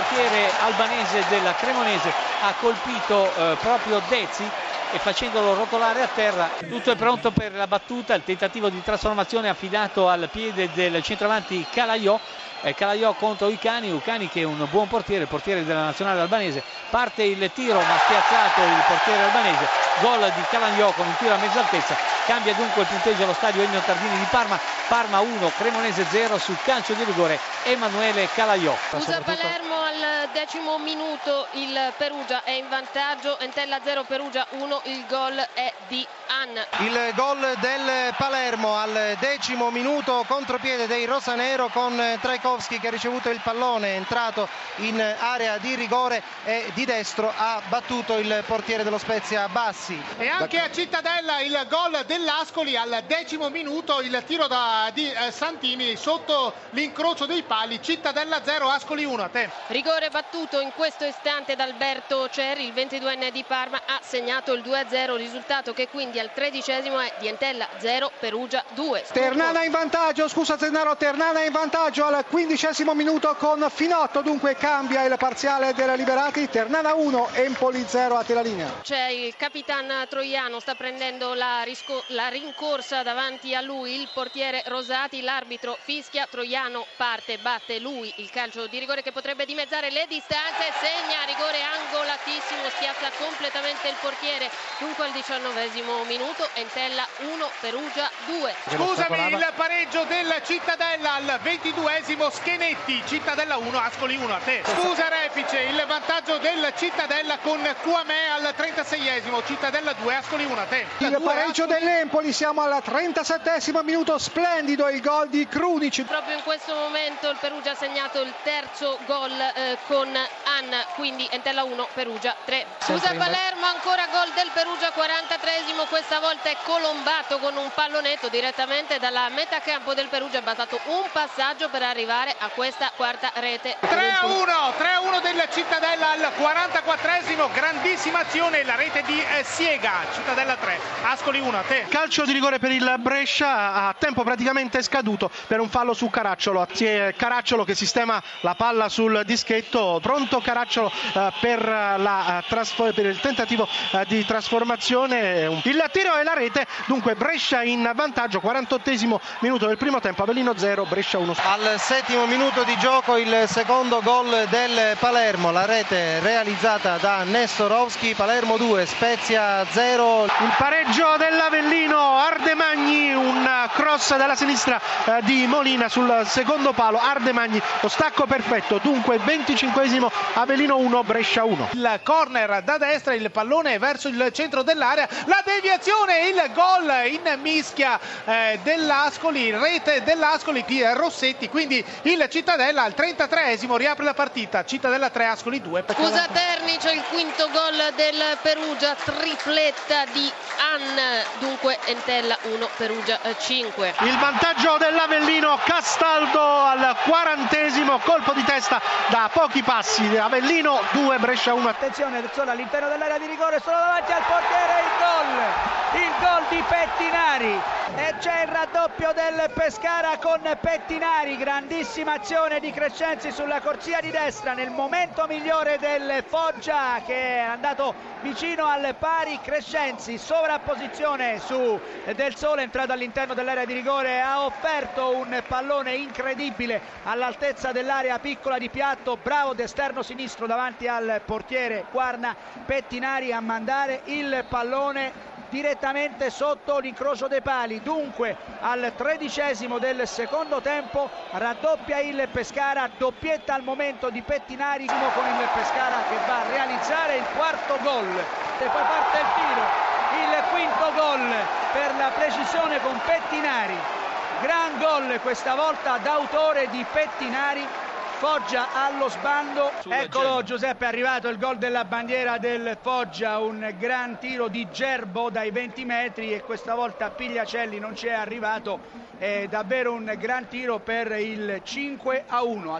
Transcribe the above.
milanese della Cremonese ha colpito eh, proprio Dezzi e facendolo rotolare a terra. Tutto è pronto per la battuta, il tentativo di trasformazione affidato al piede del centravanti Calaiò. Eh, Calaiò contro Ucani, Ucani che è un buon portiere, portiere della nazionale albanese. Parte il tiro ma spiazzato il portiere albanese. Gol di Calaiò con un tiro a mezza altezza. Cambia dunque il punteggio allo stadio Ennio Tardini di Parma. Parma 1, Cremonese 0 sul calcio di rigore Emanuele Calaiò. Usa Palermo al decimo minuto il Perugia è in vantaggio, Entella 0 Perugia 1, il gol è di Anna. Il gol del Palermo al decimo minuto contropiede dei Rosanero con Trajkovski che ha ricevuto il pallone, è entrato in area di rigore e di destro ha battuto il portiere dello Spezia Bassi. E anche a Cittadella il gol dell'Ascoli al decimo minuto, il tiro da, di eh, Santini sotto l'incrocio dei pali, Cittadella 0, Ascoli 1, a te. Rigore battuto in questo istante da Alberto Cerri, il 22enne di Parma ha segnato il 2-0, risultato che quindi al tredicesimo è di Entella 0, Perugia 2. Ternana in vantaggio, scusa Zennaro, Ternana in vantaggio al quindicesimo minuto con Finotto, dunque cambia il parziale della Liberati, Ternana 1, Empoli 0 a te la linea. C'è il capitan Troiano, sta prendendo la, la rincorsa davanti a lui, il portiere Rosati, l'arbitro fischia, Troiano parte, batte lui il calcio di rigore che potrebbe dimezzare le distanze, segna rigore angolatissimo, spiazza completamente il portiere, dunque al diciannovesimo minuto, Entella 1, Perugia 2. Scusami, il pareggio del Cittadella al ventiduesimo, Schenetti, Cittadella 1, Ascoli 1, a te. Scusa Repice, il vantaggio del Cittadella con Cuamè al trentaseiesimo, Cittadella 2, Ascoli 1, a te. Il pareggio dell'Empoli, siamo al 37 minuto, splendido il gol di Krunic. Proprio in questo momento il Perugia ha segnato il terzo gol eh, con Anna, quindi Entella 1, Perugia 3. Scusa Palermo, ancora gol del Perugia 43esimo, questa volta è Colombato con un pallonetto direttamente dalla metacampo del Perugia, ha bastato un passaggio per arrivare a questa quarta rete. 3 a 1, 3 a 1 del Cittadella al 44esimo, grandissima azione, la rete di eh, Siega, Cittadella 3, Ascoli 1, a te. Calcio di rigore per il Brescia a tempo praticamente scaduto per un fallo su Caracciolo. Caracciolo che sistema la palla sul dischetto, pronto Caracciolo eh, per, la, eh, per, il tentativo di trasformazione. Il tiro e la rete, dunque Brescia in vantaggio, 48 minuto del primo tempo, Avellino 0, Brescia 1. Al settimo minuto di gioco il secondo gol del Palermo, la rete realizzata da Nestorowski, Palermo 2, Spezia 0. Il pareggio dell'Avellino, un cross dalla sinistra eh, di Molina sul secondo palo, Ardemagni, lo stacco perfetto, dunque 25esimo Avellino 1, Brescia 1. Il corner da destra, il pallone verso il centro dell'area, la deviazione, il gol in mischia eh, dell'Ascoli, rete dell'Ascoli è Rossetti, quindi il Cittadella al 33esimo riapre la partita, Cittadella 3, Ascoli 2. Scusa Terni, c'è il quinto gol del Perugia, tripletta di Ann, dunque Entella 1, Perugia 5. Il vantaggio dell'Avellino, Castaldo al quarantesimo, colpo di testa da pochi passi, Avellino 2, Brescia 1. Attenzione, solo all'interno dell'area di rigore, solo davanti al portiere, il gol, il gol di Pettinari. E c'è il raddoppio del Pescara con Pettinari, grandissima azione di Crescenzi sulla corsia di destra nel momento migliore del Foggia che è andato vicino al pari, Crescenzi sovrapposizione su Del Sole entrato all'interno dell'area di rigore ha offerto un pallone incredibile all'altezza dell'area piccola di piatto, bravo d'esterno sinistro davanti al portiere Guarna, Pettinari a mandare il pallone direttamente sotto l'incrocio dei pali. Dunque al tredicesimo del secondo tempo raddoppia il Pescara, doppietta al momento di Pettinari con il Pescara che va a realizzare il quarto gol. E poi parte il tiro, il quinto gol per la precisione con Pettinari. Gran gol questa volta d'autore di Pettinari Foggia allo sbando. Eccolo Giuseppe, è arrivato il gol della bandiera del Foggia, un gran tiro di Gerbo dai 20 metri e questa volta Pigliacelli non ci è arrivato. È davvero un gran tiro per il 5 a 1.